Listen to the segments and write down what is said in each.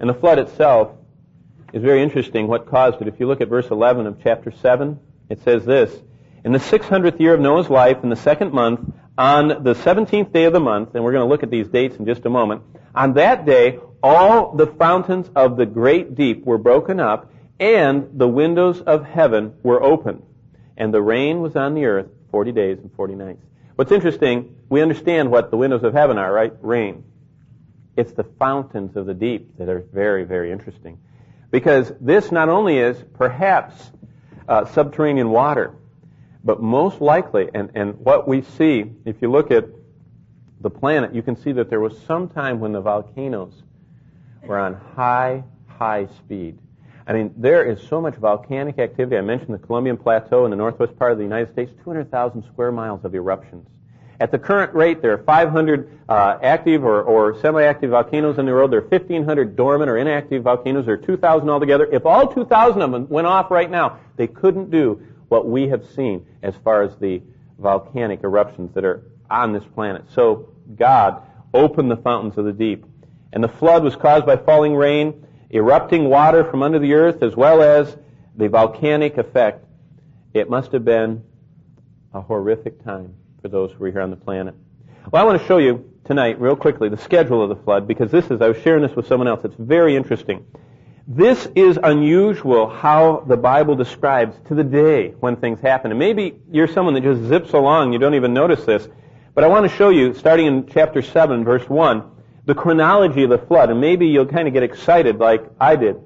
And the flood itself is very interesting what caused it. If you look at verse 11 of chapter 7, it says this, In the 600th year of Noah's life, in the second month, on the 17th day of the month, and we're going to look at these dates in just a moment, on that day, all the fountains of the great deep were broken up, and the windows of heaven were opened. And the rain was on the earth 40 days and 40 nights. What's interesting, we understand what the windows of heaven are, right? Rain. It's the fountains of the deep that are very, very interesting. Because this not only is perhaps uh, subterranean water, but most likely, and, and what we see, if you look at the planet, you can see that there was some time when the volcanoes were on high, high speed. I mean, there is so much volcanic activity. I mentioned the Columbian Plateau in the northwest part of the United States, 200,000 square miles of eruptions. At the current rate, there are 500 uh, active or, or semi-active volcanoes in the world. There are 1,500 dormant or inactive volcanoes. There are 2,000 altogether. If all 2,000 of them went off right now, they couldn't do what we have seen as far as the volcanic eruptions that are on this planet. So God opened the fountains of the deep. And the flood was caused by falling rain, erupting water from under the earth, as well as the volcanic effect. It must have been a horrific time for those who are here on the planet. Well, I want to show you tonight, real quickly, the schedule of the flood, because this is, I was sharing this with someone else. It's very interesting. This is unusual how the Bible describes to the day when things happen. And maybe you're someone that just zips along, you don't even notice this. But I want to show you, starting in chapter 7, verse 1, the chronology of the flood. And maybe you'll kind of get excited like I did.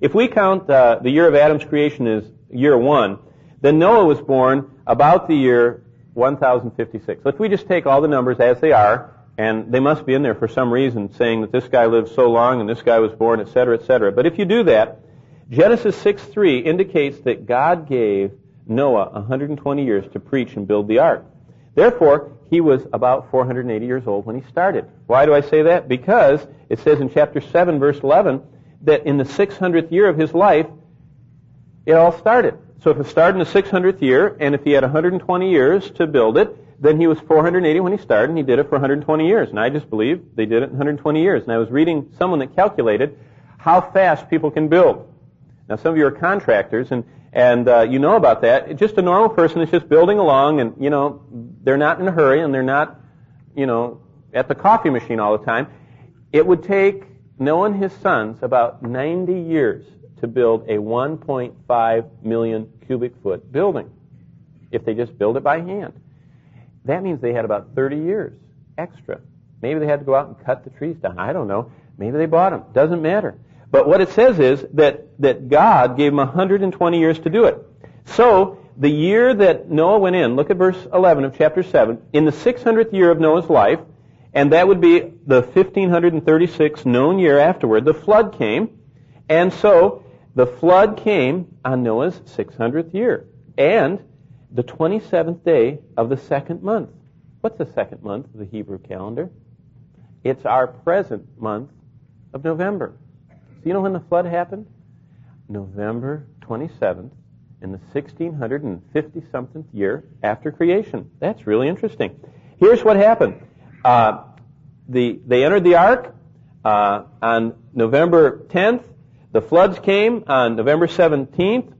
If we count uh, the year of Adam's creation as year 1, then Noah was born about the year 1056. So if we just take all the numbers as they are, and they must be in there for some reason, saying that this guy lived so long and this guy was born, etc., etc. But if you do that, Genesis 6.3 indicates that God gave Noah 120 years to preach and build the ark. Therefore, he was about 480 years old when he started. Why do I say that? Because it says in chapter 7, verse 11, that in the 600th year of his life, it all started. So if it started in the 600th year, and if he had 120 years to build it, then he was 480 when he started, and he did it for 120 years. And I just believe they did it in 120 years. And I was reading someone that calculated how fast people can build. Now, some of you are contractors, and and uh, you know about that. Just a normal person is just building along, and you know they're not in a hurry, and they're not, you know, at the coffee machine all the time. It would take Noah and his sons about 90 years to build a 1.5 million cubic foot building if they just build it by hand. That means they had about 30 years extra. Maybe they had to go out and cut the trees down. I don't know. Maybe they bought them. Doesn't matter. But what it says is that, that God gave them 120 years to do it. So, the year that Noah went in, look at verse 11 of chapter 7, in the 600th year of Noah's life, and that would be the 1536 known year afterward, the flood came. And so, the flood came on Noah's 600th year. And the 27th day of the second month. What's the second month of the Hebrew calendar? It's our present month of November. So you know when the flood happened? November 27th in the 1650 something year after creation. That's really interesting. Here's what happened. Uh, the, they entered the ark uh, on November 10th. The floods came on November 17th.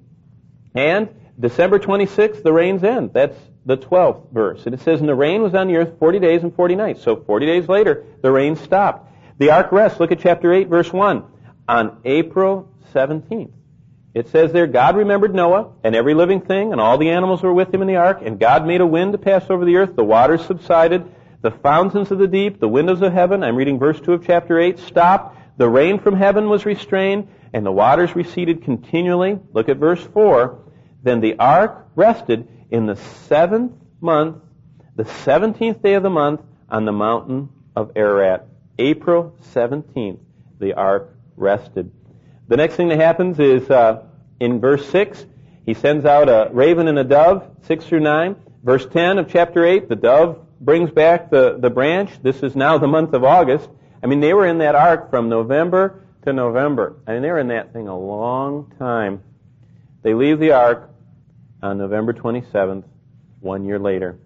And December 26th, the rains end. That's the 12th verse. And it says, And the rain was on the earth 40 days and 40 nights. So 40 days later, the rain stopped. The ark rests. Look at chapter 8, verse 1. On April 17th. It says there, God remembered Noah and every living thing, and all the animals were with him in the ark, and God made a wind to pass over the earth. The waters subsided. The fountains of the deep, the windows of heaven, I'm reading verse 2 of chapter 8, stopped. The rain from heaven was restrained, and the waters receded continually. Look at verse 4. Then the ark rested in the seventh month, the seventeenth day of the month, on the mountain of Ararat. April 17th, the ark rested. The next thing that happens is uh, in verse 6, he sends out a raven and a dove, 6 through 9. Verse 10 of chapter 8, the dove brings back the, the branch. This is now the month of August. I mean, they were in that ark from November to November. I mean, they were in that thing a long time. They leave the ark on November 27th, one year later.